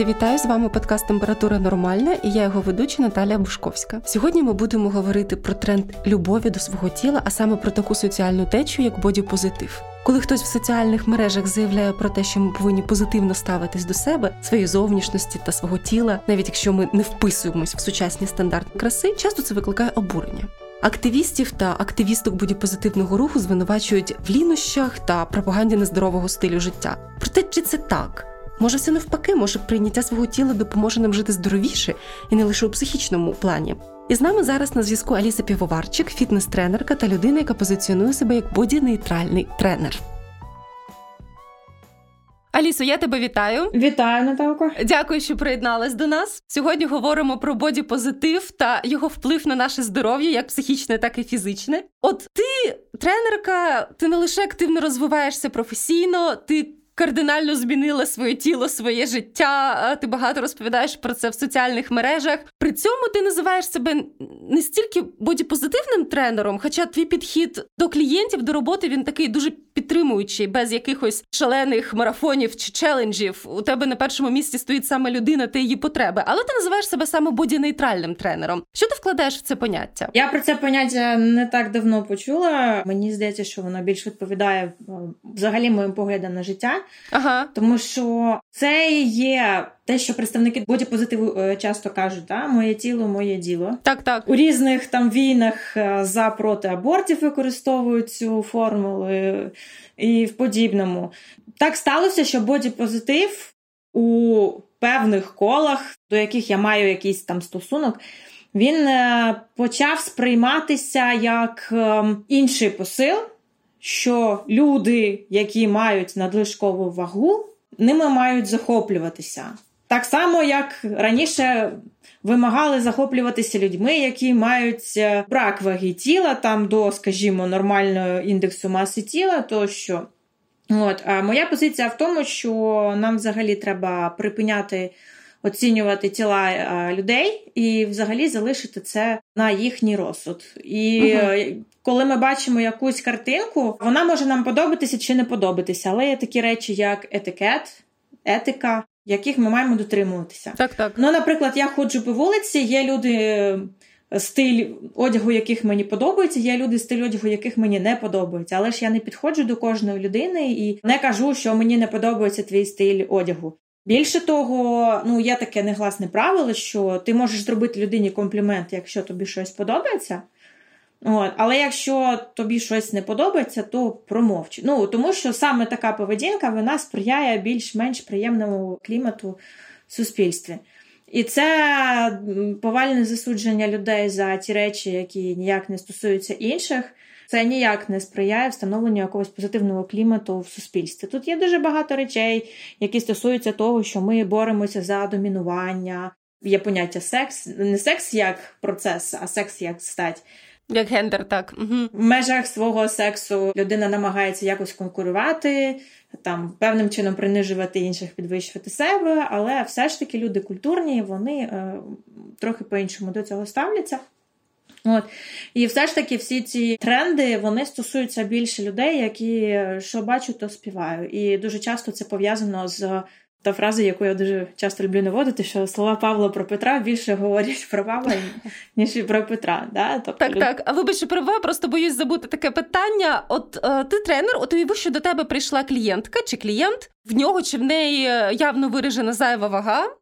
Друзі, вітаю з вами подкаст Температура Нормальна і я його ведуча Наталія Бушковська. Сьогодні ми будемо говорити про тренд любові до свого тіла, а саме про таку соціальну течію, як бодіпозитив. Коли хтось в соціальних мережах заявляє про те, що ми повинні позитивно ставитись до себе, своєї зовнішності та свого тіла, навіть якщо ми не вписуємось в сучасні стандарти краси, часто це викликає обурення. Активістів та активісток бодіпозитивного руху звинувачують в лінощах та пропаганді нездорового стилю життя. Проте чи це так? Може, все навпаки, може прийняття свого тіла допоможе нам жити здоровіше і не лише у психічному плані. І з нами зараз на зв'язку Аліса Півоварчик, фітнес-тренерка та людина, яка позиціонує себе як боді-нейтральний тренер. Алісо, я тебе вітаю. Вітаю, Наталко. Дякую, що приєдналась до нас. Сьогодні говоримо про боді-позитив та його вплив на наше здоров'я, як психічне, так і фізичне. От ти, тренерка, ти не лише активно розвиваєшся професійно, ти кардинально змінила своє тіло, своє життя. Ти багато розповідаєш про це в соціальних мережах. При цьому ти називаєш себе не стільки бодіпозитивним тренером, хоча твій підхід до клієнтів, до роботи він такий дуже підтримуючий, без якихось шалених марафонів чи челенджів. У тебе на першому місці стоїть саме людина та її потреби. Але ти називаєш себе саме боді-нейтральним тренером. Що ти вкладаєш в це поняття? Я про це поняття не так давно почула. Мені здається, що воно більш відповідає е, взагалі моїм поглядам на життя. Ага. Тому що це є те, що представники бодіпозитиву е, часто кажуть, да? моє тіло, моє діло. Так, так. У різних там війнах е, за проти абортів використовують цю формулу і в подібному. Так сталося, що бодіпозитив у певних колах, до яких я маю якийсь там стосунок. Він е, почав сприйматися як ем, інший посил, що люди, які мають надлишкову вагу, ними мають захоплюватися. Так само, як раніше вимагали захоплюватися людьми, які мають е, брак ваги тіла там до, скажімо, нормального індексу маси тіла, тощо. От, а моя позиція в тому, що нам взагалі треба припиняти оцінювати тіла е, людей і взагалі залишити це на їхній розсуд. І uh коли ми бачимо якусь картинку, вона може нам подобатися чи не подобатися, але є такі речі, як етикет, етика, яких ми маємо дотримуватися. Так, так. Ну, наприклад, я ходжу по вулиці, є люди. Стиль одягу, яких мені подобається, є люди, стиль одягу, яких мені не подобається. Але ж я не підходжу до кожної людини і не кажу, що мені не подобається твій стиль одягу. Більше того, ну є таке негласне правило, що ти можеш зробити людині комплімент, якщо тобі щось подобається. От, Але якщо тобі щось не подобається, то промовчи. Ну, Тому що саме така поведінка вона сприяє більш-менш приємному клімату в суспільстві. І це повальне засудження людей за ті речі, які ніяк не стосуються інших. Це ніяк не сприяє встановленню якогось позитивного клімату в суспільстві. Тут є дуже багато речей, які стосуються того, що ми боремося за домінування. Є поняття секс, не секс як процес, а секс як стать. Як гендер, так Угу. в межах свого сексу людина намагається якось конкурувати, там певним чином принижувати інших, підвищувати себе, але все ж таки люди культурні, вони е, трохи по-іншому до цього ставляться. От і все ж таки всі ці тренди вони стосуються більше людей, які що бачу, то співаю. І дуже часто це пов'язано з та фраза, яку я дуже часто люблю наводити, що слова Павла про Петра більше говорять про Павла, ніж про Петра. Да? Тобто, Так, люд... так. А вибачте, перебуваю, просто боюсь забути таке питання. От е, ти тренер, от уяви, що до тебе прийшла клієнтка чи клієнт, в нього чи в неї явно виражена зайва вага.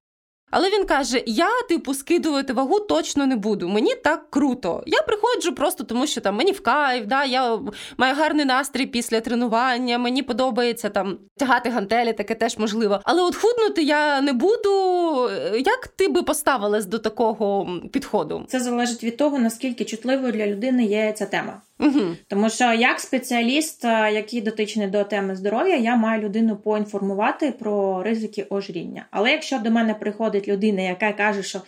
Але він каже: Я, типу, скидувати вагу точно не буду. Мені так круто. Я приходжу просто тому, що там мені в кайф, да, я маю гарний настрій після тренування, мені подобається там тягати гантелі, таке теж можливо. Але от худнути я не буду. Як ти би поставилась до такого підходу? Це залежить від того, наскільки чутливою для людини є ця тема. Угу. Тому що як спеціаліст, е, який дотичний до теми здоров'я, я маю людину поінформувати про ризики ожиріння. Але якщо до мене приходить людина, яка каже, що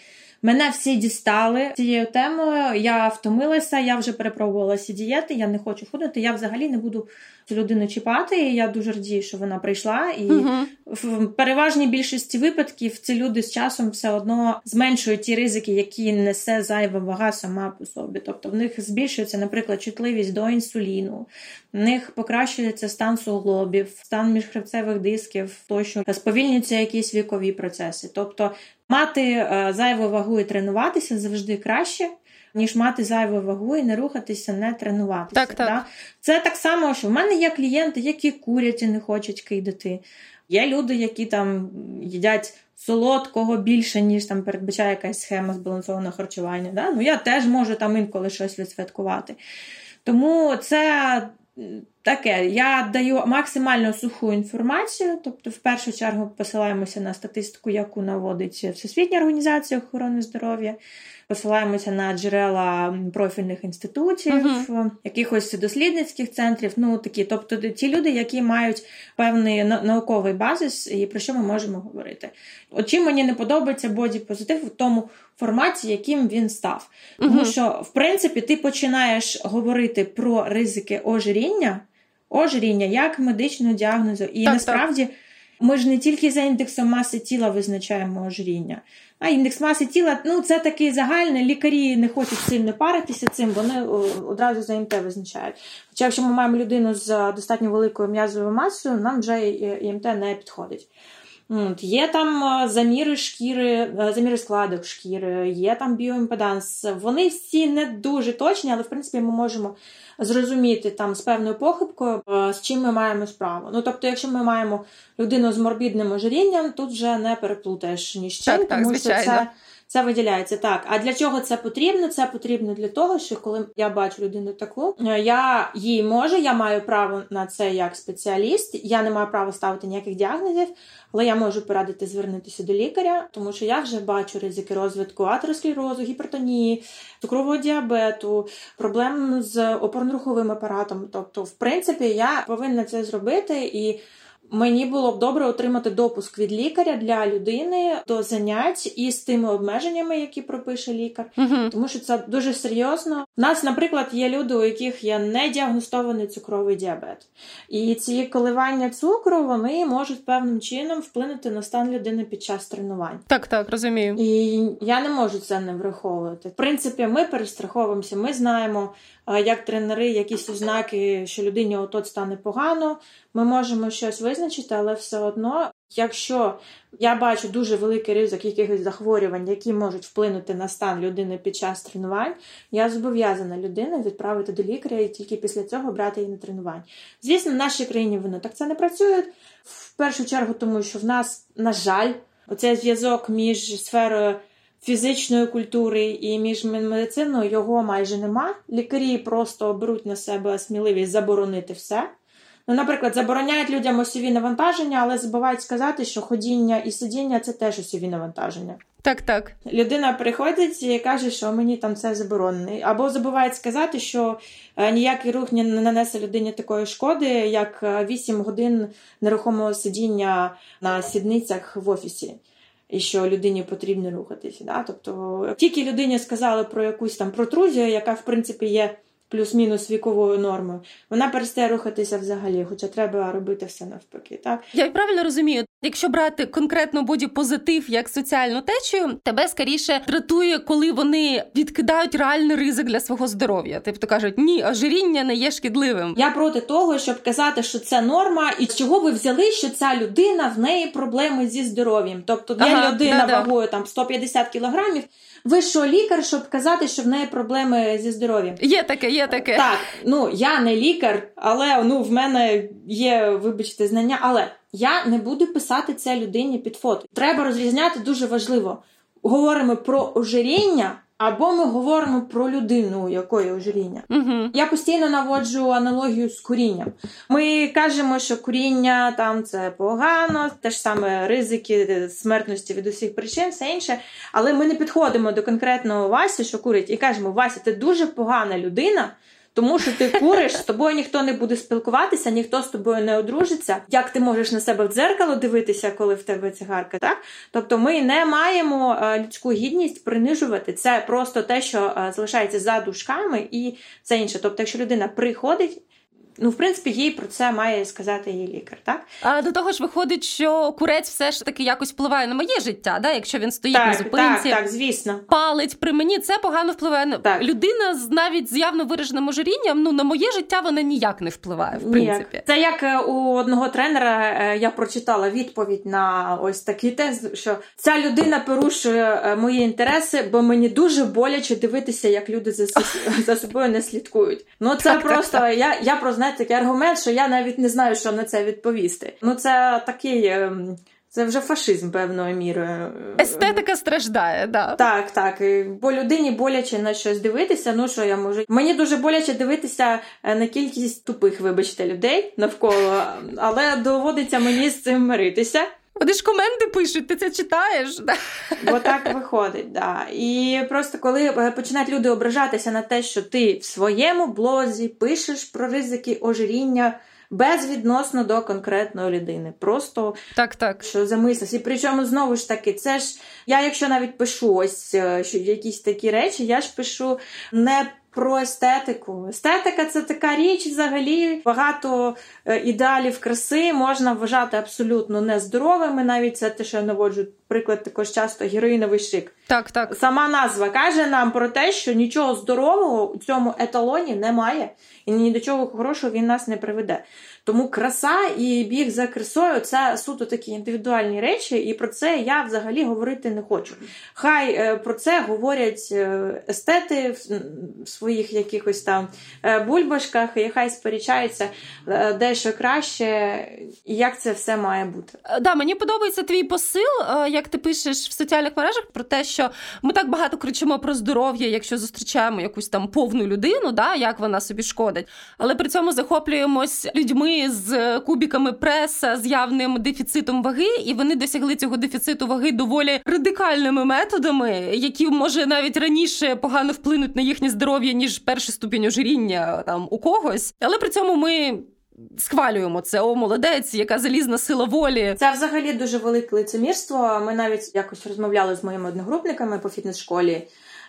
Мене всі дістали цією темою. Я втомилася, я вже перепробувала всі дієти, я не хочу ходити. Я взагалі не буду цю людину чіпати. І я дуже радію, що вона прийшла. І угу. в переважній більшості випадків ці люди з часом все одно зменшують ті ризики, які несе зайва вага сама по собі. Тобто в них збільшується, наприклад, чутливість до інсуліну, в них покращується стан суглобів, стан міжхребцевих дисків, тощо сповільнюються якісь вікові процеси. Тобто мати е, зайву вагу і тренуватися завжди краще ніж мати зайву вагу і не рухатися, не тренуватися. Так, так. Да? Це так само, що в мене є клієнти, які курять і не хочуть кидати. Є люди, які там їдять солодкого більше, ніж там передбачає якась схема збалансованого харчування. Да? Ну я теж можу там інколи щось відсвяткувати. Тому це. Таке, я даю максимально суху інформацію, тобто, в першу чергу посилаємося на статистику, яку наводить Всесвітня організація охорони здоров'я посилаємося на джерела профільних інститутів, uh-huh. якихось дослідницьких центрів. Ну такі, тобто ті люди, які мають певний науковий базис, і про що ми можемо говорити. От чим мені не подобається боді-позитив в тому форматі, яким він став. Uh-huh. Тому що, в принципі, ти починаєш говорити про ризики ожиріння, ожиріння як медичного діагнозу, і так, насправді. Так. Ми ж не тільки за індексом маси тіла визначаємо ожиріння. А індекс маси тіла ну це такий загальний. Лікарі не хочуть сильно паритися цим, вони одразу за ІМТ визначають. Хоча, якщо ми маємо людину з достатньо великою м'язовою масою, нам вже ІМТ не підходить. От, Є там заміри шкіри, заміри складок шкіри, є там біоімпеданс. Вони всі не дуже точні, але в принципі ми можемо зрозуміти там з певною похибкою, з чим ми маємо справу. Ну тобто, якщо ми маємо людину з морбідним ожирінням, тут вже не переплутаєш ні з чим, так, тому звичайно. що це. Це виділяється так. А для чого це потрібно? Це потрібно для того, що коли я бачу людину таку, я їй можу, я маю право на це як спеціаліст. Я не маю права ставити ніяких діагнозів, але я можу порадити звернутися до лікаря, тому що я вже бачу ризики розвитку атеросклерозу, гіпертонії, цукрового діабету, проблем з опорно-руховим апаратом. Тобто, в принципі, я повинна це зробити і. Мені було б добре отримати допуск від лікаря для людини до занять із тими обмеженнями, які пропише лікар, uh тому що це дуже серйозно. У нас, наприклад, є люди, у яких є недіагностований цукровий діабет, і ці коливання цукру вони можуть певним чином вплинути на стан людини під час тренувань. Так, так розумію. І я не можу це не враховувати. В принципі, ми перестраховуємося, ми знаємо як тренери, якісь ознаки, що людині отот стане погано, ми можемо щось визначити, але все одно, якщо я бачу дуже великий ризик якихось захворювань, які можуть вплинути на стан людини під час тренувань, я зобов'язана людину відправити до лікаря і тільки після цього брати її на тренувань. Звісно, в нашій країні воно так це не працює. В першу чергу, тому що в нас, на жаль, оцей зв'язок між сферою фізичної культури і між медициною його майже нема. Лікарі просто беруть на себе сміливість заборонити все. Ну, Наприклад, забороняють людям осьові навантаження, але забувають сказати, що ходіння і сидіння це теж осьові навантаження. Так, так. Людина приходить і каже, що мені там це заборонено. Або забувають сказати, що е, ніякий рух не нанесе людині такої шкоди, як 8 е, годин нерухомого сидіння на сідницях в офісі і що людині потрібно рухатися. Да? Тобто тільки людині сказали про якусь там протрузію, яка в принципі є плюс-мінус віковою нормою, вона перестає рухатися взагалі, хоча треба робити все навпаки. Так я правильно розумію, якщо брати конкретно боді-позитив як соціальну течію, тебе скоріше дратує, коли вони відкидають реальний ризик для свого здоров'я. Тобто кажуть, ні, ожиріння не є шкідливим. Я проти того, щоб казати, що це норма, і з чого ви взяли, що ця людина в неї проблеми зі здоров'ям. Тобто є ага, людина да, вагою там 150 кілограмів. Ви що лікар, щоб казати, що в неї проблеми зі здоров'ям? Є таке, є таке. Так, ну я не лікар, але ну в мене є, вибачте, знання. Але я не буду писати це людині під фото. Треба розрізняти дуже важливо. Говоримо про ожиріння або ми говоримо про людину, якої ожиріння. Угу. Я постійно наводжу аналогію з курінням. Ми кажемо, що куріння там це погано, те ж саме ризики смертності від усіх причин, все інше. Але ми не підходимо до конкретного Васі, що курить, і кажемо: Вася, ти дуже погана людина. Тому що ти куриш, з тобою ніхто не буде спілкуватися, ніхто з тобою не одружиться. Як ти можеш на себе в дзеркало дивитися, коли в тебе цигарка? Так, тобто ми не маємо е, людську гідність принижувати. Це просто те, що е, залишається за душками, і це інше. Тобто, якщо людина приходить Ну, в принципі, їй про це має сказати її лікар, так? А до того ж виходить, що курець все ж таки якось впливає на моє життя, да? якщо він стоїть так, на зупинці, так, так, звісно. палить при мені, це погано впливає на так. людина з навіть з явно вираженим ожирінням. Ну на моє життя вона ніяк не впливає. В принципі, ніяк. це як е, у одного тренера е, я прочитала відповідь на ось такий тест, що ця людина порушує е, мої інтереси, бо мені дуже боляче дивитися, як люди за за собою не слідкують. Ну це так, просто так, я я про знаєте, такий аргумент, що я навіть не знаю, що на це відповісти. Ну, це такий. Ем, це вже фашизм певною мірою. Естетика страждає, да. Так, так. Бо людині боляче на щось дивитися. Ну що я можу? Мені дуже боляче дивитися е, на кількість тупих, вибачте, людей навколо, але доводиться мені з цим миритися. Вони ж коменти пишуть, ти це читаєш. Бо так виходить, да. І просто коли е, починають люди ображатися на те, що ти в своєму блозі пишеш про ризики ожиріння безвідносно до конкретної людини. Просто так, так. що замислись. І причому знову ж таки, це ж я, якщо навіть пишу ось е, що якісь такі речі, я ж пишу не про естетику. Естетика це така річ, взагалі багато е, ідеалів краси можна вважати абсолютно нездоровими. Навіть це те, що я наводжу приклад також часто героїновий шик. Так, так. Сама назва каже нам про те, що нічого здорового у цьому еталоні немає, і ні до чого хорошого він нас не приведе. Тому краса і біг за красою це суто такі індивідуальні речі, і про це я взагалі говорити не хочу. Хай е, про це говорять е, естети в своїх якихось там е, бульбашках, і хай сперечаються дещо краще, як це все має бути. Да, мені подобається твій посил, як ти пишеш в соціальних мережах, про те, що ми так багато кричимо про здоров'я, якщо зустрічаємо якусь там повну людину, да, як вона собі шкодить, але при цьому захоплюємось людьми з кубіками преса з явним дефіцитом ваги, і вони досягли цього дефіциту ваги доволі радикальними методами, які може навіть раніше погано вплинуть на їхнє здоров'я ніж перший ступінь ожиріння там у когось. Але при цьому ми. Схвалюємо це, о, молодець, яка залізна сила волі. Це взагалі дуже велике лицемірство. Ми навіть якось розмовляли з моїми одногрупниками по фітнес-школі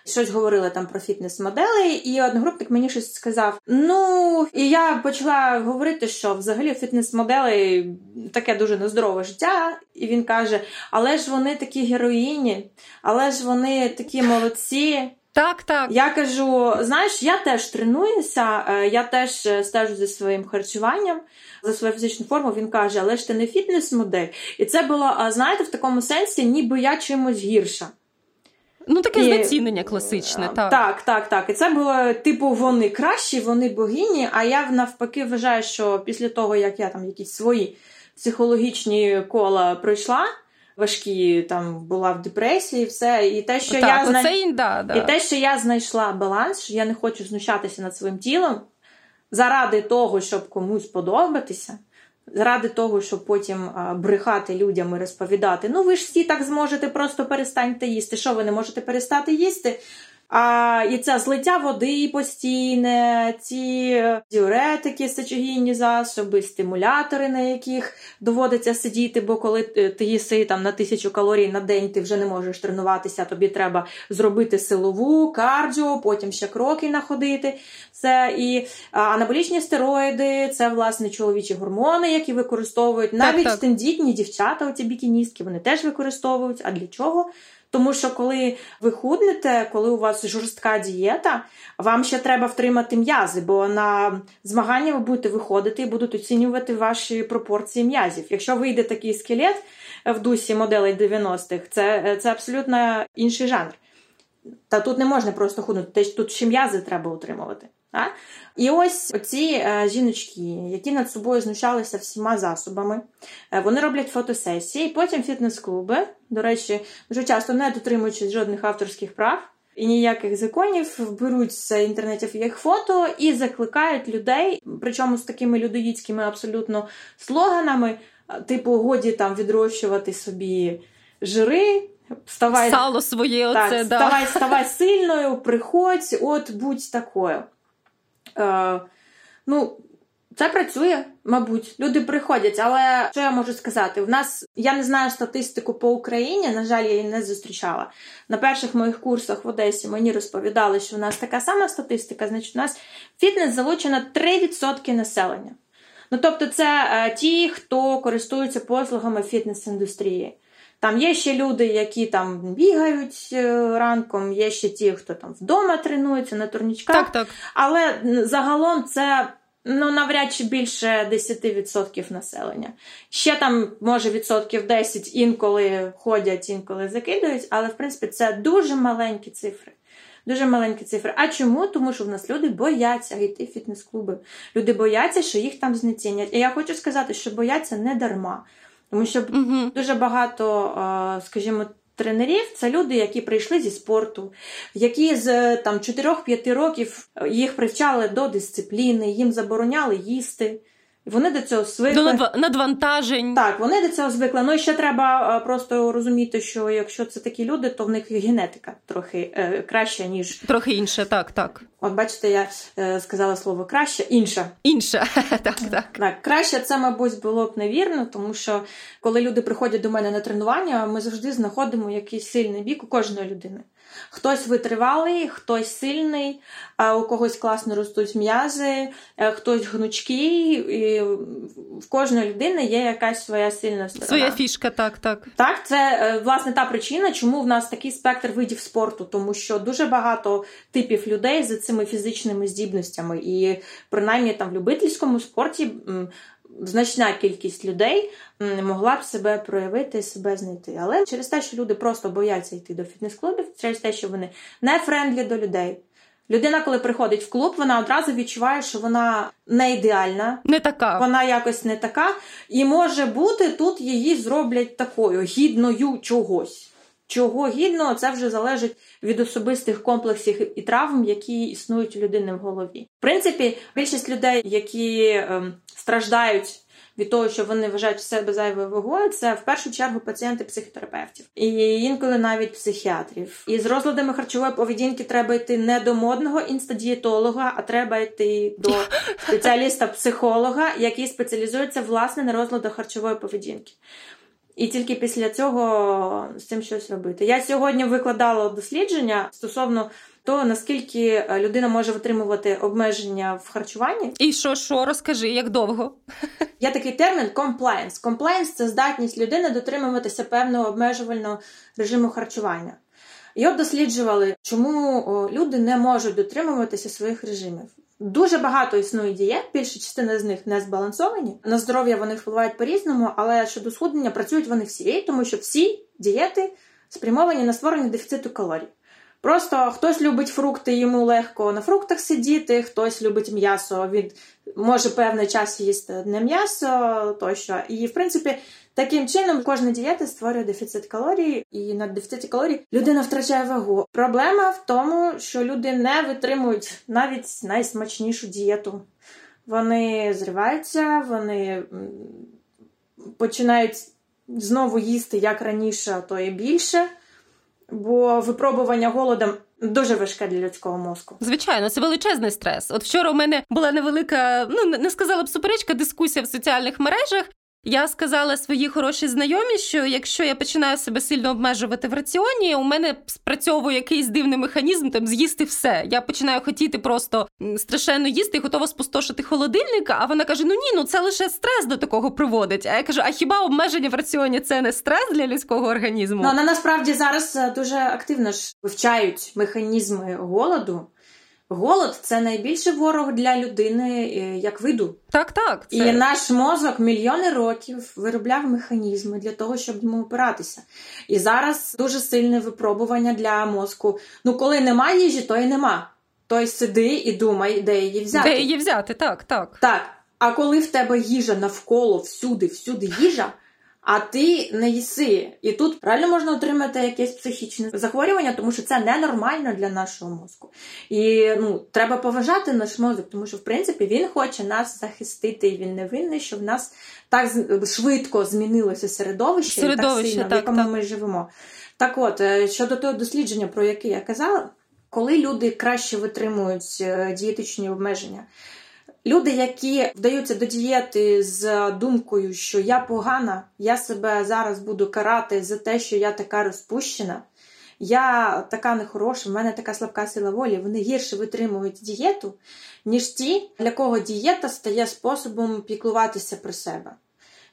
щось говорила там про фітнес-моделей, і одногрупник мені щось сказав. Ну і я почала говорити, що взагалі фітнес-модели таке дуже нездорове життя. І він каже: Але ж вони такі героїні, але ж вони такі молодці. Так, так. Я кажу: знаєш, я теж тренуюся, е, я теж е, стежу за своїм харчуванням, за свою фізичну форму. Він каже, але ж ти не фітнес-модель. І це було, знаєте, в такому сенсі, ніби я чимось гірша. Ну, таке і... знецінення класичне. так. Так, так, так. І це було, типу, вони кращі, вони богині. А я навпаки вважаю, що після того, як я там якісь свої психологічні кола пройшла. Важкі там була в депресії, все. І те, що так, я зна... оце, да, да. і те, що я знайшла баланс, що я не хочу знущатися над своїм тілом заради того, щоб комусь подобатися заради того, щоб потім брехати людям і розповідати, ну ви ж всі так зможете, просто перестаньте їсти. Що ви не можете перестати їсти? А і це злиття води постійне, ці діуретики, сечогінні засоби, стимулятори, на яких доводиться сидіти, бо коли ти їси там на тисячу калорій на день, ти вже не можеш тренуватися, тобі треба зробити силову, кардіо, потім ще кроки находити. Це і анаболічні стероїди, це власне чоловічі гормони, які використовують навіть так, так. тендітні дівчата, оці бікіністки, вони теж використовують. А для чого? Тому що коли ви худнете, коли у вас жорстка дієта, вам ще треба втримати м'язи, бо на змагання ви будете виходити і будуть оцінювати ваші пропорції м'язів. Якщо вийде такий скелет в дусі моделей 90-х, це, це абсолютно інший жанр. Та тут не можна просто худнути, тут ще м'язи треба утримувати. А? І ось оці е, жіночки, які над собою знущалися всіма засобами, е, вони роблять фотосесії, потім фітнес-клуби, до речі, дуже часто не дотримуючись жодних авторських прав і ніяких законів, беруть з інтернетів їх фото і закликають людей, причому з такими людоїдськими абсолютно слоганами, е, типу, годі там відрощувати собі жири. Вставай, Сало своє, так, оце, да. ставай, ставай сильною, приходь, от будь такою. Е, Ну, це працює, мабуть. Люди приходять, але що я можу сказати? У нас я не знаю статистику по Україні. На жаль, я її не зустрічала. На перших моїх курсах в Одесі мені розповідали, що у нас така сама статистика. Значить, у нас фітнес залучено 3% населення. Ну тобто, це е, ті, хто користуються послугами фітнес-індустрії. Там є ще люди, які там бігають е, ранком, є ще ті, хто там вдома тренується на турнічках. Так, так. Але загалом це ну навряд чи більше 10% населення. Ще там, може, відсотків 10 інколи ходять, інколи закидують, але в принципі це дуже маленькі цифри. Дуже маленькі цифри. А чому? Тому що в нас люди бояться йти в фітнес-клуби. Люди бояться, що їх там знецінять. І я хочу сказати, що бояться не дарма. Тому що угу. дуже багато, скажімо, тренерів це люди, які прийшли зі спорту, які з там 4-5 років їх привчали до дисципліни, їм забороняли їсти. Вони до цього звикли. До надвантажень. Так, вони до цього звикли. Ну і ще треба просто розуміти, що якщо це такі люди, то в них генетика трохи е, краща, ніж трохи інша, так, так. От бачите, я е, сказала слово краще, інша. Інша, так, так. Так, краще це, мабуть, було б невірно, тому що коли люди приходять до мене на тренування, ми завжди знаходимо якийсь сильний бік у кожної людини. Хтось витривалий, хтось сильний, у когось класно ростуть м'язи, е, хтось гнучкий. І В кожної людини є якась своя сильна сторона. Своя фішка, так, так. Так, це е, власне та причина, чому в нас такий спектр видів спорту, тому що дуже багато типів людей з цими фізичними здібностями, і принаймні там в любительському спорті значна кількість людей могла б себе проявити, себе знайти. Але через те, що люди просто бояться йти до фітнес-клубів, через те, що вони не friendly до людей. Людина, коли приходить в клуб, вона одразу відчуває, що вона не ідеальна, не така. Вона якось не така. І може бути, тут її зроблять такою гідною чогось. Чого гідного, це вже залежить від особистих комплексів і травм, які існують у людини в голові. В принципі, більшість людей, які е, страждають від того, що вони вважають себе зайвою вагою, це в першу чергу пацієнти психотерапевтів і інколи навіть психіатрів. І з розладами харчової поведінки треба йти не до модного інстадієтолога, а треба йти до спеціаліста-психолога, який спеціалізується власне на розладах харчової поведінки. І тільки після цього з цим щось робити. Я сьогодні викладала дослідження стосовно того, наскільки е, людина може витримувати обмеження в харчуванні. І що, що, розкажи, як довго? Є такий термін compliance. Compliance – це здатність людини дотримуватися певного обмежувального режиму харчування. Його досліджували, чому люди не можуть дотримуватися своїх режимів. Дуже багато існує дієт, більша частина з них не збалансовані. На здоров'я вони впливають по-різному, але щодо схуднення працюють вони всі, тому що всі дієти спрямовані на створення дефіциту калорій. Просто хтось любить фрукти, йому легко на фруктах сидіти, хтось любить м'ясо, він може певний час їсти одне м'ясо тощо. І в принципі, таким чином кожна дієта створює дефіцит калорій, і на дефіциті калорій людина втрачає вагу. Проблема в тому, що люди не витримують навіть найсмачнішу дієту. Вони зриваються, вони починають знову їсти як раніше, а то і більше бо випробування голодом. Дуже важке для людського мозку. Звичайно, це величезний стрес. От вчора у мене була невелика, ну не сказала б суперечка, дискусія в соціальних мережах. Я сказала своїй хорошій знайомі, що якщо я починаю себе сильно обмежувати в раціоні, у мене спрацьовує якийсь дивний механізм там з'їсти все. Я починаю хотіти просто страшенно їсти і готова спустошити холодильник. А вона каже: Ну ні, ну це лише стрес до такого приводить. А я кажу: а хіба обмеження в раціоні це не стрес для людського організму? Ну, але насправді зараз е, дуже активно ж вивчають механізми голоду. Голод це найбільший ворог для людини е, як виду. Так, так. Це... І наш мозок мільйони років виробляв механізми для того, щоб йому опиратися. І зараз дуже сильне випробування для мозку. Ну, коли нема їжі, то й нема. Той сиди і думай, де її взяти. Де її взяти, так, так. Так. А коли в тебе їжа навколо всюди, всюди їжа, а ти не їси. І тут реально можна отримати якесь психічне захворювання, тому що це ненормально для нашого мозку. І ну, треба поважати наш мозок, тому що в принципі він хоче нас захистити, і він не винний, що в нас так швидко змінилося середовище, середовище і так сильно, так, в якому так. ми живемо. Так от, е, щодо того дослідження, про яке я казала. коли люди краще витримують е, дієтичні обмеження. Люди, які вдаються до дієти з думкою, що я погана, я себе зараз буду карати за те, що я така розпущена, я така нехороша, в мене така слабка сила волі, вони гірше витримують дієту, ніж ті, для кого дієта стає способом піклуватися про себе.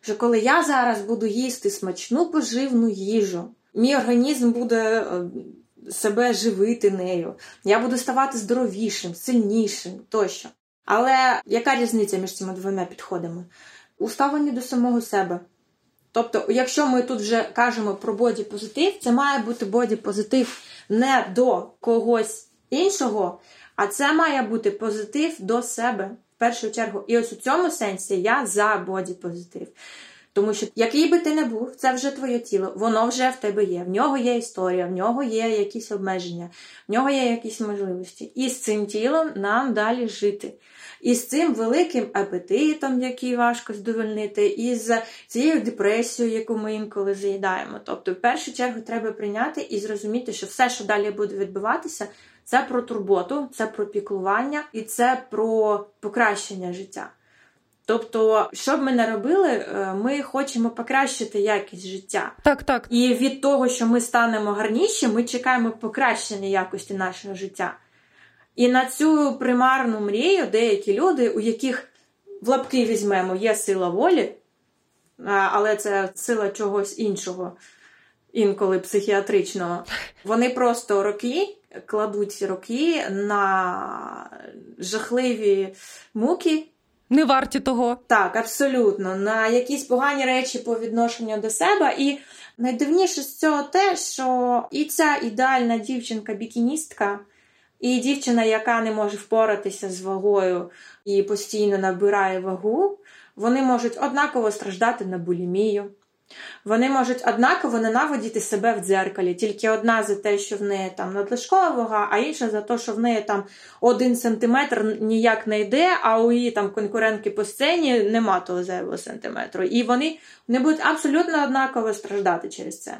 Що коли я зараз буду їсти смачну поживну їжу, мій організм буде е, себе живити нею, я буду ставати здоровішим, сильнішим тощо. Але яка різниця між цими двома підходами? Уставлені до самого себе. Тобто, якщо ми тут вже кажемо про боді-позитив, це має бути боді-позитив не до когось іншого, а це має бути позитив до себе в першу чергу. І ось у цьому сенсі я за боді-позитив. Тому що, який би ти не був, це вже твоє тіло, воно вже в тебе є. В нього є історія, в нього є якісь обмеження, в нього є якісь можливості. І з цим тілом нам далі жити. І з цим великим апетитом, який важко здовольнити, і з цією депресією, яку ми інколи заїдаємо. Тобто, в першу чергу, треба прийняти і зрозуміти, що все, що далі буде відбуватися, це про турботу, це про піклування і це про покращення життя. Тобто, що б ми не робили, е, ми хочемо покращити якість життя. Так, так. І від того, що ми станемо гарніші, ми чекаємо покращення якості нашого життя. І на цю примарну мрію деякі люди, у яких в лапки візьмемо, є сила волі, але це сила чогось іншого, інколи психіатричного, вони просто роки кладуть роки на жахливі муки. Не варті того. Так, абсолютно, на якісь погані речі по відношенню до себе. І найдивніше з цього те, що і ця ідеальна дівчинка-бікіністка. І дівчина, яка не може впоратися з вагою і постійно набирає вагу, вони можуть однаково страждати на булімію. Вони можуть однаково ненавидіти себе в дзеркалі, тільки одна за те, що в неї там надлишкова вага, а інша за те, що в неї там один сантиметр ніяк не йде, а у її там конкурентки по сцені нема того зайвого сантиметру. І вони не будуть абсолютно однаково страждати через це.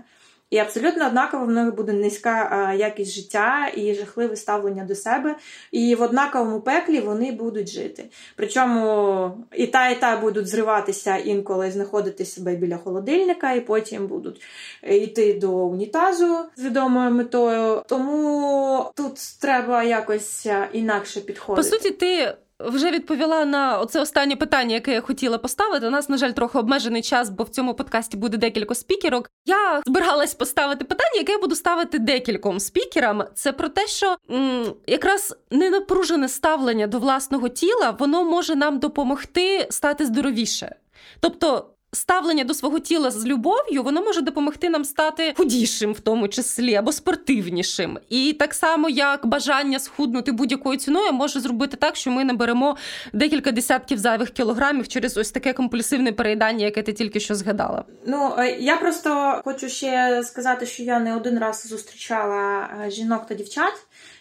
І абсолютно однаково в них буде низька якість життя і жахливе ставлення до себе. І в однаковому пеклі вони будуть жити. Причому і та, і та будуть зриватися інколи знаходити себе біля холодильника, і потім будуть йти до унітазу з відомою метою. Тому тут треба якось інакше підходити. По суті, ти вже відповіла на це останнє питання, яке я хотіла поставити. У нас, на жаль, трохи обмежений час, бо в цьому подкасті буде декілька спікерок. Я збиралась поставити питання, яке я буду ставити декільком спікерам. Це про те, що м- якраз ненапружене ставлення до власного тіла воно може нам допомогти стати здоровіше. Тобто ставлення до свого тіла з любов'ю, воно може допомогти нам стати худішим, в тому числі, або спортивнішим. І так само, як бажання схуднути будь-якою ціною, може зробити так, що ми наберемо декілька десятків зайвих кілограмів через ось таке компульсивне переїдання, яке ти тільки що згадала. Ну е, я просто хочу ще сказати, що я не один раз зустрічала е, жінок та дівчат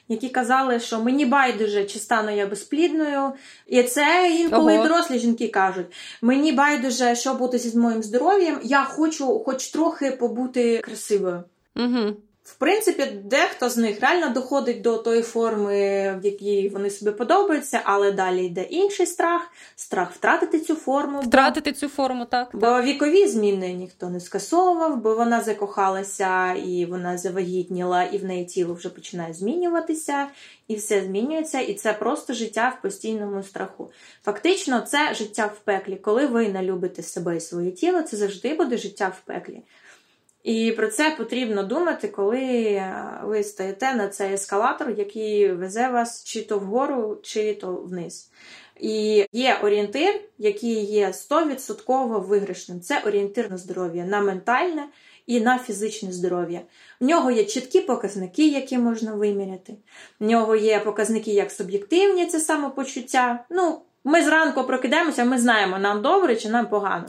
які казали, що мені байдуже, чи стану я безплідною. І це інколи Ого. дорослі жінки кажуть: мені байдуже, що бути зі моїм здоров'ям, я хочу хоч трохи побути красивою. Угу. В принципі, дехто з них реально доходить до тої форми, в якій вони собі подобаються, але далі йде інший страх страх втратити цю форму. Втратити бо, цю форму, так. Бо так. вікові зміни ніхто не скасовував, бо вона закохалася і вона завагітніла, і в неї тіло вже починає змінюватися, і все змінюється, і це просто життя в постійному страху. Фактично, це життя в пеклі. Коли ви не любите себе і своє тіло, це завжди буде життя в пеклі. І про це потрібно думати, коли ви стоїте на цей ескалатор, який везе вас чи то вгору, чи то вниз. І є орієнтир, який є 100% виграшним. Це орієнтир на здоров'я, на ментальне і на фізичне здоров'я. В нього є чіткі показники, які можна виміряти. В нього є показники як суб'єктивні, це самопочуття. Ну, Ми зранку прокидаємося, ми знаємо, нам добре чи нам погано.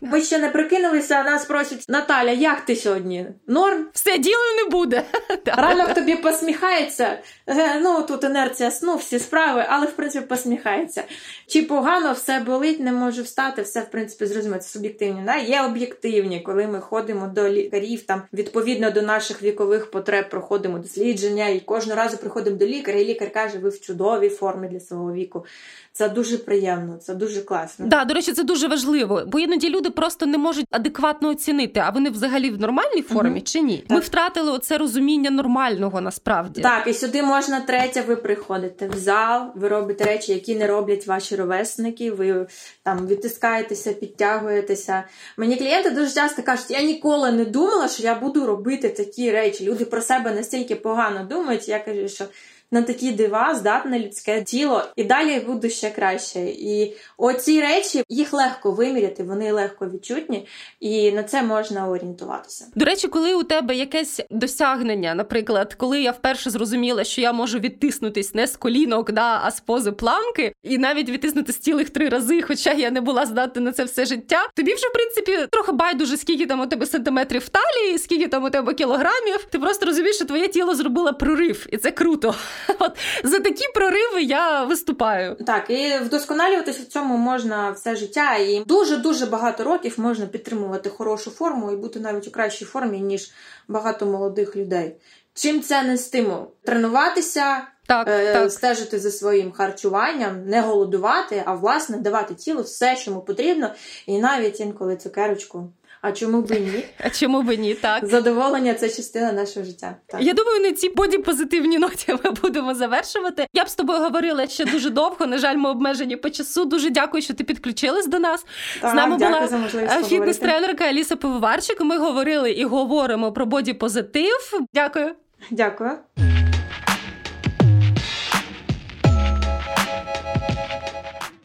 Ми ще не прокинулися, а нас просять Наталя, як ти сьогодні? Норм? Все діло не буде. Ранок тобі посміхається. Е, ну тут інерція сну, всі справи, але в принципі посміхається. Чи погано все болить, не можу встати, все в принципі зрозуміло, це суб'єктивні. Да? Є об'єктивні, коли ми ходимо до лікарів, там відповідно до наших вікових потреб проходимо дослідження, і кожного разу приходимо до лікаря, і лікар каже, ви в чудовій формі для свого віку. Це дуже приємно, це дуже класно. Да, до речі, це дуже важливо, бо іноді люди просто не можуть адекватно оцінити, а вони взагалі в нормальній формі угу. чи ні? Так. Ми втратили оце розуміння нормального насправді. Так, і сюди можна третє. Ви приходите в зал, ви робите речі, які не роблять ваші ровесники. Ви там відтискаєтеся, підтягуєтеся. Мені клієнти дуже часто кажуть, я ніколи не думала, що я буду робити такі речі. Люди про себе настільки погано думають. Я кажу, що на такі дива здатне людське тіло, і далі буде ще краще. І оці речі їх легко виміряти, вони легко відчутні, і на це можна орієнтуватися. До речі, коли у тебе якесь досягнення, наприклад, коли я вперше зрозуміла, що я можу відтиснутись не з колінок, да, а з пози планки, і навіть відтиснути з цілих три рази, хоча я не була здатна на це все життя. Тобі вже в принципі трохи байдуже, скільки там у тебе сантиметрів в талії, скільки там у тебе кілограмів. Ти просто розумієш, що твоє тіло зробило прорив, і це круто. От за такі прориви я виступаю. Так, і вдосконалюватися в цьому можна все життя, і дуже дуже багато років можна підтримувати хорошу форму і бути навіть у кращій формі ніж багато молодих людей. Чим це не стимул? Тренуватися. Так, е, так. стежити за своїм харчуванням, не голодувати, а власне давати тілу все, що йому потрібно, і навіть інколи цукерочку а чому би ні? А чому би ні? Так задоволення це частина нашого життя. Так. Я думаю, на цій бодіпозитивній ноті ми будемо завершувати. Я б з тобою говорила ще дуже довго. На жаль, ми обмежені по часу. Дуже дякую, що ти підключилась до нас. Так, з нами була е, фітнес-тренерка Аліса Пивоварчик. Ми говорили і говоримо про бодіпозитив. Дякую. Дякую.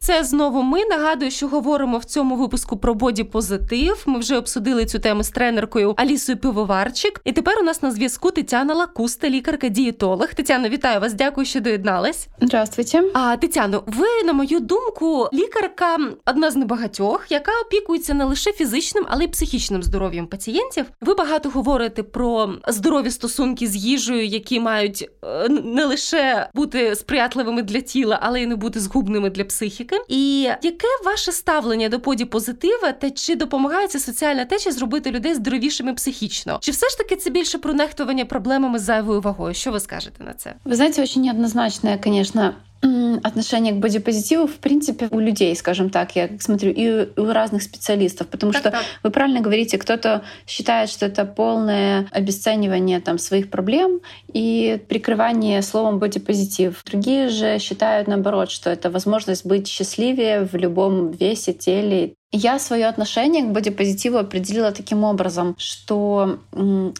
Це знову ми. Нагадую, що говоримо в цьому випуску про боді-позитив. Ми вже обсудили цю тему з тренеркою Алісою Пивоварчик. І тепер у нас на зв'язку Тетяна Лакуста, лікарка-дієтолог. Тетяно, вітаю вас. Дякую, що доєднались. Здравствуйте. А Тетяно, ви, на мою думку, лікарка одна з небагатьох, яка опікується не лише фізичним, але й психічним здоров'ям пацієнтів. Ви багато говорите про здорові стосунки з їжею, які мають е, не лише бути сприятливими для тіла, але й не бути згубними для психіки теми. І яке ваше ставлення до подіпозитива та чи допомагає ця соціальна течія зробити людей здоровішими психічно? Чи все ж таки це більше про нехтування проблемами з зайвою вагою? Що ви скажете на це? Ви знаєте, очень неоднозначное, конечно, отношение к бодипозитиву, в принципе, у людей, скажем так, я смотрю, и у разных специалистов, потому так, что так. вы правильно говорите, кто-то считает, что это полное обесценивание там, своих проблем и прикрывание словом бодипозитив. Другие же считают, наоборот, что это возможность быть счастливее в любом весе, теле. Я свое отношение к бодипозитиву определила таким образом, что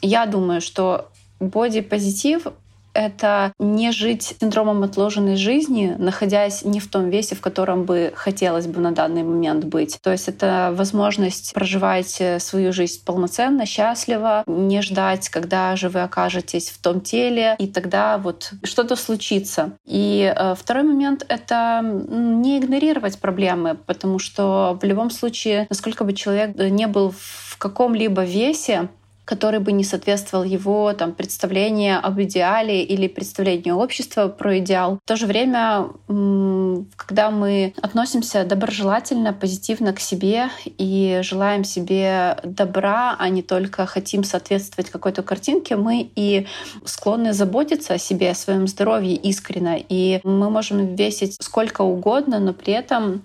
я думаю, что бодипозитив это не жить синдромом отложенной жизни, находясь не в том весе, в котором бы хотелось бы на данный момент быть. То есть это возможность проживать э, свою жизнь полноценно, счастливо, не ждать, когда же вы окажетесь в том теле, и тогда вот что-то случится. И э, второй момент — это не игнорировать проблемы, потому что в любом случае, насколько бы человек не был в каком-либо весе, который бы не соответствовал его там, представлению об идеале или представлению общества про идеал. В то же время, когда мы относимся доброжелательно, позитивно к себе и желаем себе добра, а не только хотим соответствовать какой-то картинке, мы и склонны заботиться о себе, о своем здоровье искренне. И мы можем весить сколько угодно, но при этом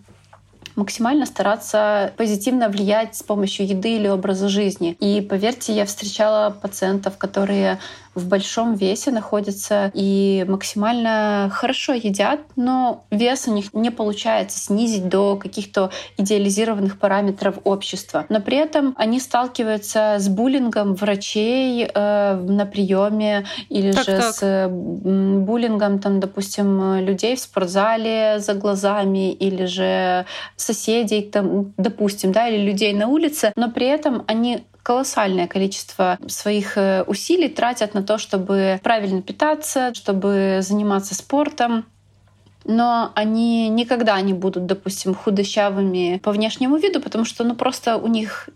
максимально стараться позитивно влиять с помощью еды или образа жизни. И поверьте, я встречала пациентов, которые в большом весе находятся и максимально хорошо едят, но вес у них не получается снизить до каких-то идеализированных параметров общества. Но при этом они сталкиваются с буллингом врачей э, на приеме или так, же так. с буллингом, там, допустим, людей в спортзале за глазами или же соседей, там, допустим, да, или людей на улице, но при этом они колоссальное количество своих э, усилий тратят на то, чтобы правильно питаться, чтобы заниматься спортом, но они никогда не будут, допустим, худощавыми по внешнему виду, потому что ну, просто у них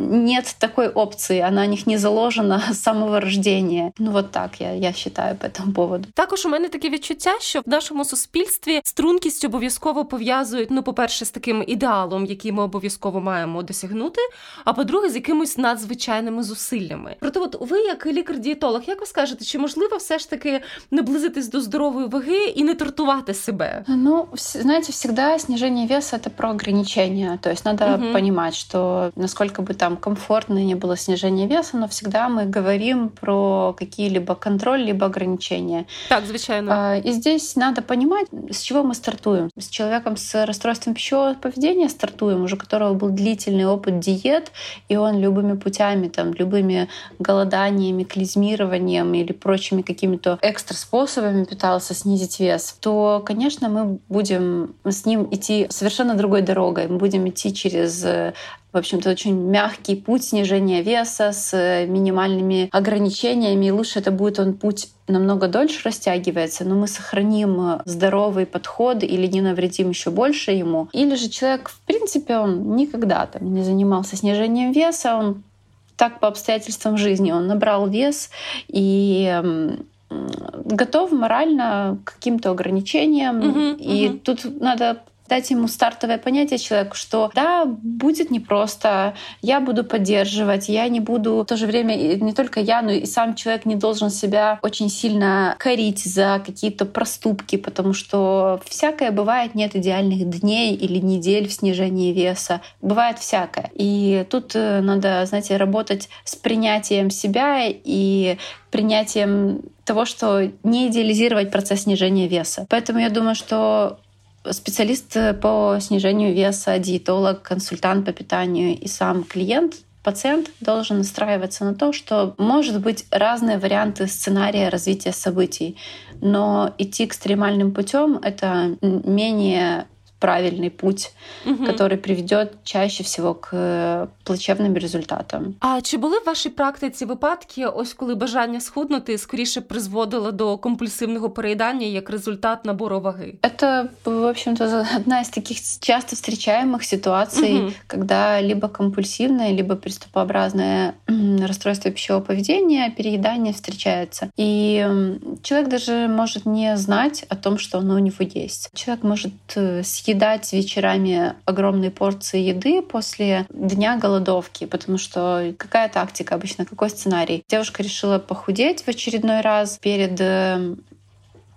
нет такой опції, вона у них не заложена з самого рождения. Ну от так я я вважаю по цьому поводу. Також у мене таке відчуття, що в нашому суспільстві стрункість обов'язково пов'язують. Ну, по-перше, з таким ідеалом, який ми обов'язково маємо досягнути. А по-друге, з якимось надзвичайними зусиллями. Проте, от ви, як лікар-дієтолог, як ви скажете, чи можливо все ж таки наблизитись до здорової ваги і не тортувати себе? Ну, знаете, всегда снижение веса это про ограничения. То есть надо угу. понимать, что насколько бы там там комфортно не было снижения веса, но всегда мы говорим про какие-либо контроль, либо ограничения. Так, звичайно. А, и здесь надо понимать, с чего мы стартуем. С человеком с расстройством пищевого поведения стартуем, уже у которого был длительный опыт диет, и он любыми путями, там, любыми голоданиями, клизмированием или прочими какими-то экстра способами пытался снизить вес, то, конечно, мы будем с ним идти совершенно другой дорогой. Мы будем идти через в общем-то, очень мягкий путь снижения веса с э, минимальными ограничениями. И лучше это будет он путь намного дольше растягивается, но мы сохраним э, здоровый подход или не навредим еще больше ему. Или же человек, в принципе, он никогда там не занимался снижением веса, он так по обстоятельствам жизни, он набрал вес и готов морально к каким-то ограничениям. Uh-huh, и uh-huh. тут надо дать ему стартовое понятие человеку, что да, будет непросто, я буду поддерживать, я не буду в то же время не только я, но и сам человек не должен себя очень сильно корить за какие-то проступки, потому что всякое бывает, нет идеальных дней или недель в снижении веса, бывает всякое. И тут э, надо, знаете, работать с принятием себя и принятием того, что не идеализировать процесс снижения веса. Поэтому я думаю, что специалист по снижению веса, диетолог, консультант по питанию и сам клиент пациент должен настраиваться на то, что может быть разные варианты сценария развития событий, но идти экстремальным путем это менее правильный путь, угу. который приведет чаще всего к э, плачевним результатам. А чи були в вашій практиці випадки, ось коли бажання схуднути скоріше призводило до компульсивного переїдання як результат набору ваги? Это, в общем-то, одна из таких часто встречаемых ситуаций, угу. когда либо компульсивное, либо приступообразное расстройство пищевого поведения, переедание встречается. И человек даже может не знать о том, что оно у него есть. Человек может э, съесть съедать вечерами огромные порции еды после дня голодовки, потому что какая тактика обычно, какой сценарий? Девушка решила похудеть в очередной раз перед э,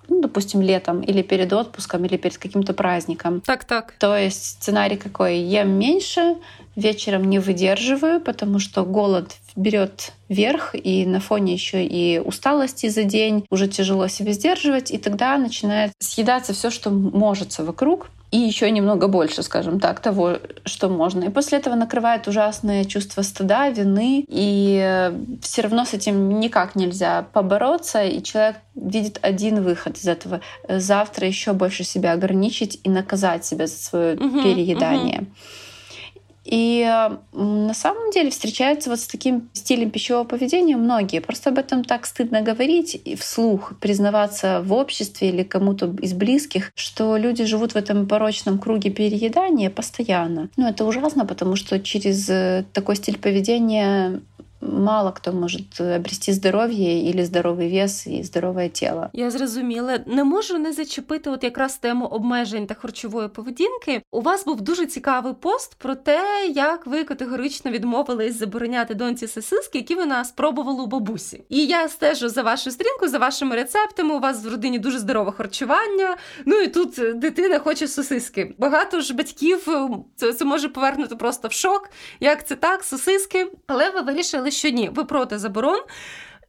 ну, допустим, летом или перед отпуском, или перед каким-то праздником. Так, так. То есть сценарий какой? Ем меньше, вечером не выдерживаю, потому что голод берет верх, и на фоне еще и усталости за день уже тяжело себя сдерживать, и тогда начинает съедаться все, что может вокруг и еще немного больше, скажем так, того, что можно. И после этого накрывает ужасное чувство стыда, вины, и э, все равно с этим никак нельзя побороться, и человек видит один выход из этого. Завтра еще больше себя ограничить и наказать себя за свое угу, переедание. Угу. И на самом деле встречаются вот с таким стилем пищевого поведения многие. Просто об этом так стыдно говорить и вслух, признаваться в обществе или кому-то из близких, что люди живут в этом порочном круге переедания постоянно. Ну, это ужасно, потому что через э, такой стиль поведения мало хто може обрести здоров'я і здоровий вес і здорове тіло. Я зрозуміла. Не можу не зачепити от якраз тему обмежень та харчової поведінки. У вас був дуже цікавий пост про те, як ви категорично відмовились забороняти доньці сосиски, які вона спробувала у бабусі. І я стежу за вашу стрінку, за вашими рецептами. У вас в родині дуже здорове харчування. Ну і тут дитина хоче сосиски. Багато ж батьків це, це може повернути просто в шок. Як це так, сосиски? Але ви вирішили що ні, ви проти заборон.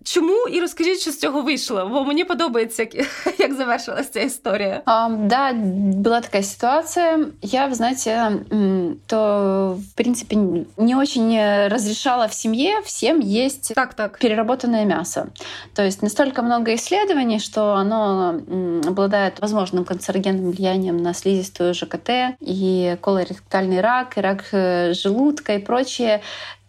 Чому і розкажіть, що з цього вийшло? Бо мені подобається, як, як завершилась ця історія. Um, да, была такая ситуация. Я, вы знаете, то, в принципе, не очень разрешала в семье всем есть так, так. переработанное мясо. То есть настолько много исследований, что оно обладает возможным канцерогенным влиянием на слизистую ЖКТ и колоректальный рак, и рак э, желудка и прочее.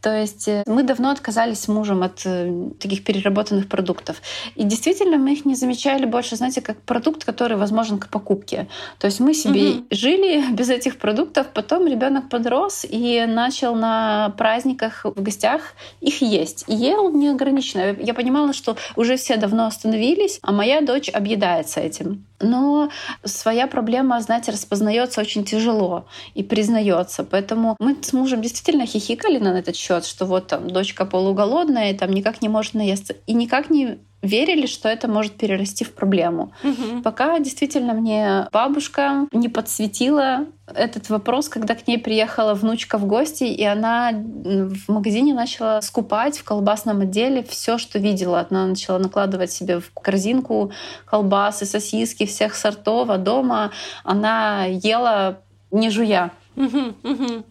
То есть э, мы давно отказались с мужем от э, таких переработанных продуктов. И действительно мы их не замечали больше, знаете, как продукт, который возможен к покупке. То есть мы себе угу. жили без этих продуктов, потом ребенок подрос и начал на праздниках в гостях их есть. И ел неограниченно. Я понимала, что уже все давно остановились, а моя дочь объедается этим. Но своя проблема, знаете, распознается очень тяжело и признается. Поэтому мы с мужем действительно хихикали на этот счет, что вот там дочка полуголодная и там никак не может наесться. И никак не верили, что это может перерасти в проблему. Угу. Пока действительно мне бабушка не подсветила этот вопрос, когда к ней приехала внучка в гости, и она в магазине начала скупать в колбасном отделе все, что видела. Она начала накладывать себе в корзинку колбасы, сосиски всех сортов, а дома она ела не жуя.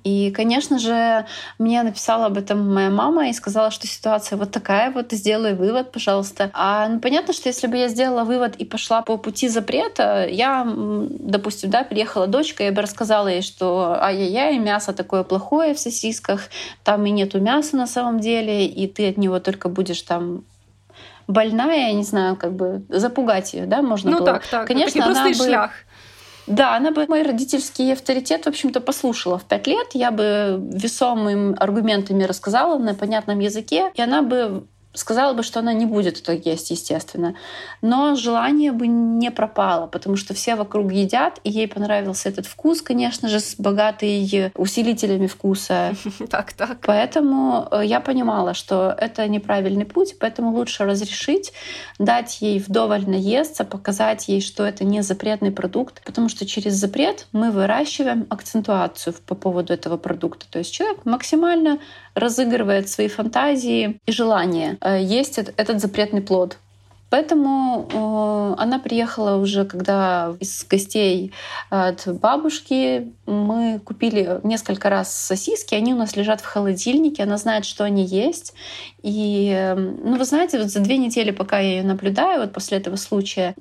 И, конечно же, мне написала об этом моя мама и сказала, что ситуация вот такая, вот сделай вывод, пожалуйста. А ну, понятно, что если бы я сделала вывод и пошла по пути запрета, я, допустим, да, приехала дочка, я бы рассказала ей, что ай-яй-яй, мясо такое плохое в сосисках, там и нету мяса на самом деле, и ты от него только будешь там больная, я не знаю, как бы запугать ее, да, можно ну, было. так, так. Конечно, она бы... шлях. Да, она бы мой родительский авторитет, в общем-то, послушала в пять лет. Я бы весомыми аргументами рассказала на понятном языке, и она бы сказала бы, что она не будет это есть, естественно. Но желание бы не пропало, потому что все вокруг едят, и ей понравился этот вкус, конечно же, с богатой усилителями вкуса. Так, так. Поэтому э, я понимала, что это неправильный путь, поэтому лучше разрешить, дать ей вдоволь наесться, показать ей, что это не запретный продукт, потому что через запрет мы выращиваем акцентуацию по поводу этого продукта. То есть человек максимально разыгрывает свои фантазии и желания есть этот запретный плод. Поэтому э, она приехала уже, когда из гостей от бабушки мы купили несколько раз сосиски, они у нас лежат в холодильнике, она знает, что они есть. И, эм, ну, вы знаете, вот за две недели, пока я ее наблюдаю, вот после этого случая,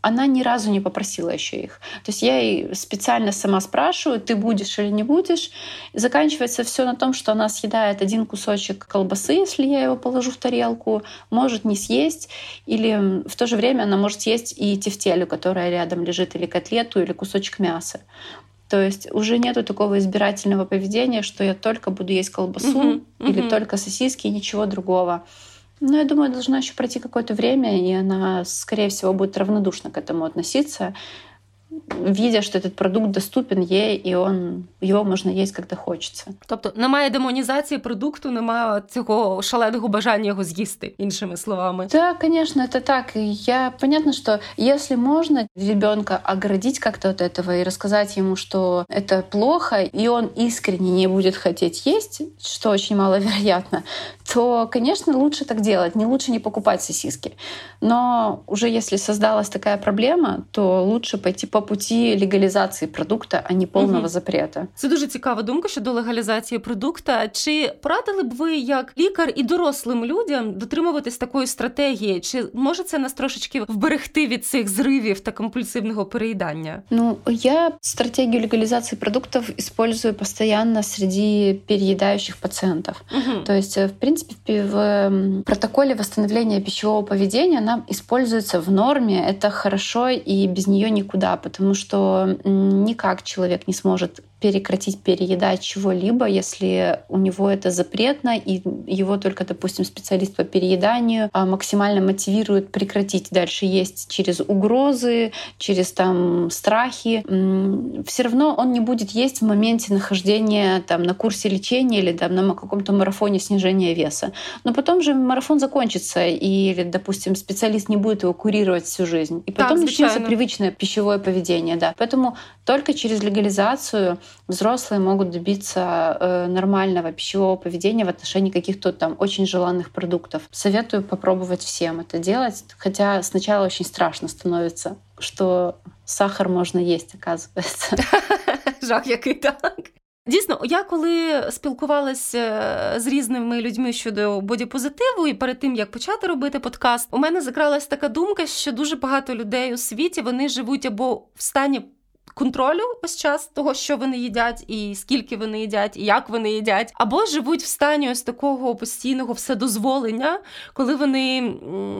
она ни разу не попросила еще их. То есть я ей специально сама спрашиваю, ты будешь или не будешь. И заканчивается все на том, что она съедает один кусочек колбасы, если я его положу в тарелку, может не съесть, или в то же время она может съесть и тефтелю, которая рядом лежит, или котлету, или кусочек мяса. То есть уже нету такого избирательного поведения, что я только буду есть колбасу uh-huh, uh-huh. или только сосиски и ничего другого. Но я думаю, должно еще пройти какое-то время, и она, скорее всего, будет равнодушно к этому относиться видя, що этот продукт доступен є, і он його можна їсти, коли хочеться. Тобто немає демонізації продукту, немає цього шаленого бажання його з'їсти, іншими словами. Да, конечно, это так. Я понятно, что если можно ребенка оградить как-то от этого и рассказать ему, что это плохо, и он искренне не будет хотеть есть, что очень маловероятно, то, конечно, лучше так делать. Не лучше не покупать сосиски. Но уже если создалась такая проблема, то лучше пойти по путі легалізації продукта, а не повного угу. запрета. Це дуже цікава думка щодо легалізації продукта. Чи порадили б ви як лікар і дорослим людям дотримуватись такої стратегії? Чи може це нас трошечки вберегти від цих зривів та компульсивного переїдання? Ну я стратегію легалізації продуктів использую постоянно среди переедающих пациентов. Угу. То есть, в принципе, в протоколе восстановления пищевого поведения она используется в норме. Это хорошо, и без нее никуда, потому что никак человек не сможет перекратить переедать чего-либо, если у него это запретно, и его только, допустим, специалист по перееданию а, максимально мотивирует прекратить дальше есть через угрозы, через там страхи. Все равно он не будет есть в моменте нахождения там на курсе лечения или там на каком-то марафоне снижения веса. Но потом же марафон закончится, или, допустим, специалист не будет его курировать всю жизнь. И потом так, начнется привычное пищевое поведение. Да. Поэтому только через легализацию взрослые могут добиться э, нормального пищевого поведения в отношении каких-то там очень желанных продуктов. Советую попробовать всем это делать, хотя сначала очень страшно становится, что сахар можно есть, оказывается. Жах, який так. Дійсно, я коли спілкувалася з різними людьми щодо бодіпозитиву, і перед тим як почати робити подкаст, у мене закралась така думка, що дуже багато людей у світі вони живуть або в стані контролю ось час того, що вони їдять, і скільки вони їдять, і як вони їдять, або живуть в стані ось такого постійного вседозволення, коли вони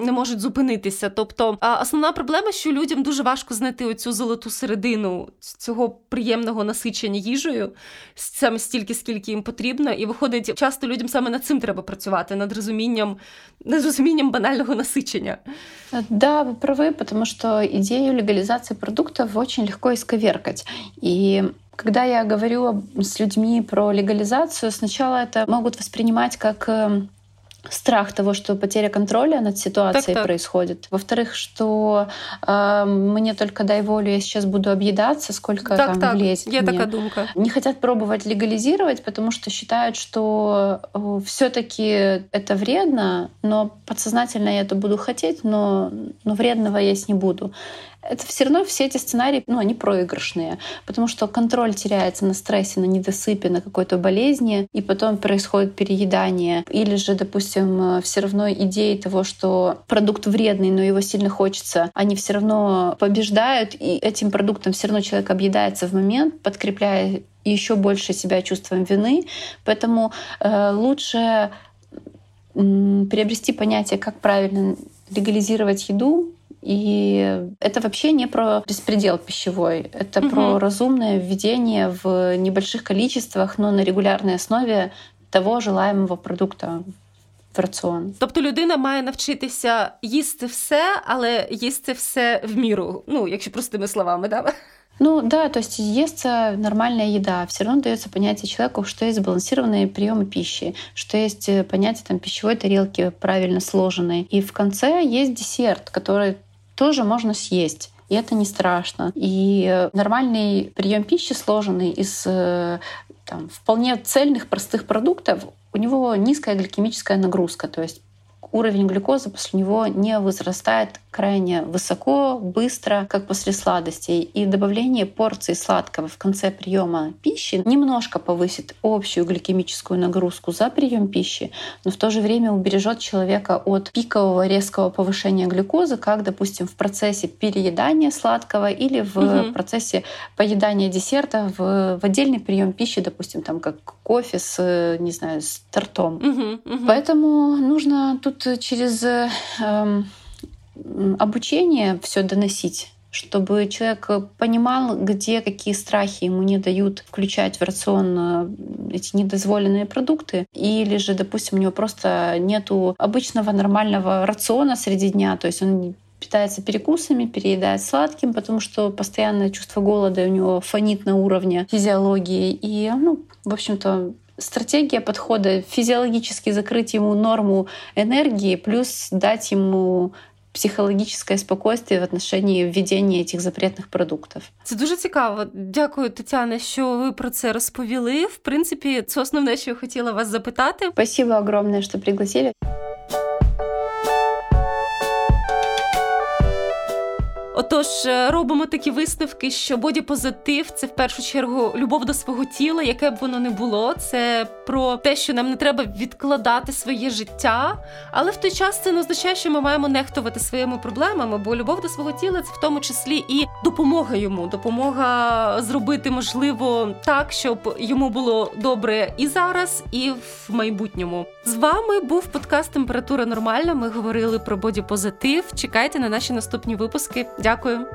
не можуть зупинитися. Тобто, основна проблема, що людям дуже важко знайти оцю золоту середину цього приємного насичення їжею, саме стільки, скільки їм потрібно, і виходить, часто людям саме над цим треба працювати, над розумінням, над розумінням банального насичення. Да, вы правы, потому что идею легализации продуктов очень легко исковеркать. И когда я говорю с людьми про легализацию, сначала это могут воспринимать как эм, страх того, что потеря контроля над ситуацией так, так. происходит. Во-вторых, что э, мне только дай волю, я сейчас буду объедаться, сколько так, там так. влезет. Я такая думка. Не хотят пробовать легализировать, потому что считают, что э, все-таки это вредно, но подсознательно я это буду хотеть, но, но вредного есть не буду это все равно все эти сценарии, ну, они проигрышные, потому что контроль теряется на стрессе, на недосыпе, на какой-то болезни, и потом происходит переедание. Или же, допустим, все равно идеи того, что продукт вредный, но его сильно хочется, они все равно побеждают, и этим продуктом все равно человек объедается в момент, подкрепляя еще больше себя чувством вины. Поэтому э, лучше э, приобрести понятие, как правильно легализировать еду, и это вообще не про беспредел пищевой, это угу. про разумное введение в небольших количествах, но на регулярной основе того желаемого продукта. В раціон. Тобто людина має навчитися їсти все, але їсти все в міру. Ну, якщо простими словами, да? Ну да, то есть естся нормальная еда, все равно дается понятие человеку, что есть сбалансированные приемы пищи, что есть э, понятие там, пищевой тарелки правильно сложенной. И в конце есть десерт, который тоже можно съесть. И это не страшно. И нормальный прием пищи, сложенный из э, там, вполне цельных, простых продуктов, у него низкая гликемическая нагрузка. То есть уровень глюкозы после него не возрастает крайне высоко, быстро, как после сладостей. И добавление порции сладкого в конце приема пищи немножко повысит общую гликемическую нагрузку за прием пищи, но в то же время убережет человека от пикового резкого повышения глюкозы, как, допустим, в процессе переедания сладкого или в угу. процессе поедания десерта в, в отдельный прием пищи, допустим, там как кофе с, не знаю, с тортом. Угу, угу. Поэтому нужно тут через э, обучение все доносить чтобы человек понимал, где какие страхи ему не дают включать в рацион э, эти недозволенные продукты, или же, допустим, у него просто нету обычного нормального рациона среди дня, то есть он питается перекусами, переедает сладким, потому что постоянное чувство голода у него фонит на уровне физиологии. И, ну, в общем-то, стратегия подхода физиологически закрыть ему норму энергии, плюс дать ему психологічне спокойствие в отношении введення цих запретних продуктів. Це дуже цікаво. Дякую, Тетяна, що ви про це розповіли. В принципі, це основне, що я хотіла вас запитати. Спасибо огромное, що пригласили. Отож, е, робимо такі висновки, що бодіпозитив це в першу чергу любов до свого тіла, яке б воно не було. Це про те, що нам не треба відкладати своє життя, але в той час це не означає, що ми маємо нехтувати своїми проблемами, бо любов до свого тіла це в тому числі і допомога йому, допомога зробити можливо так, щоб йому було добре і зараз, і в майбутньому. З вами був подкаст Температура нормальна. Ми говорили про бодіпозитив. Чекайте на наші наступні випуски. Дякую.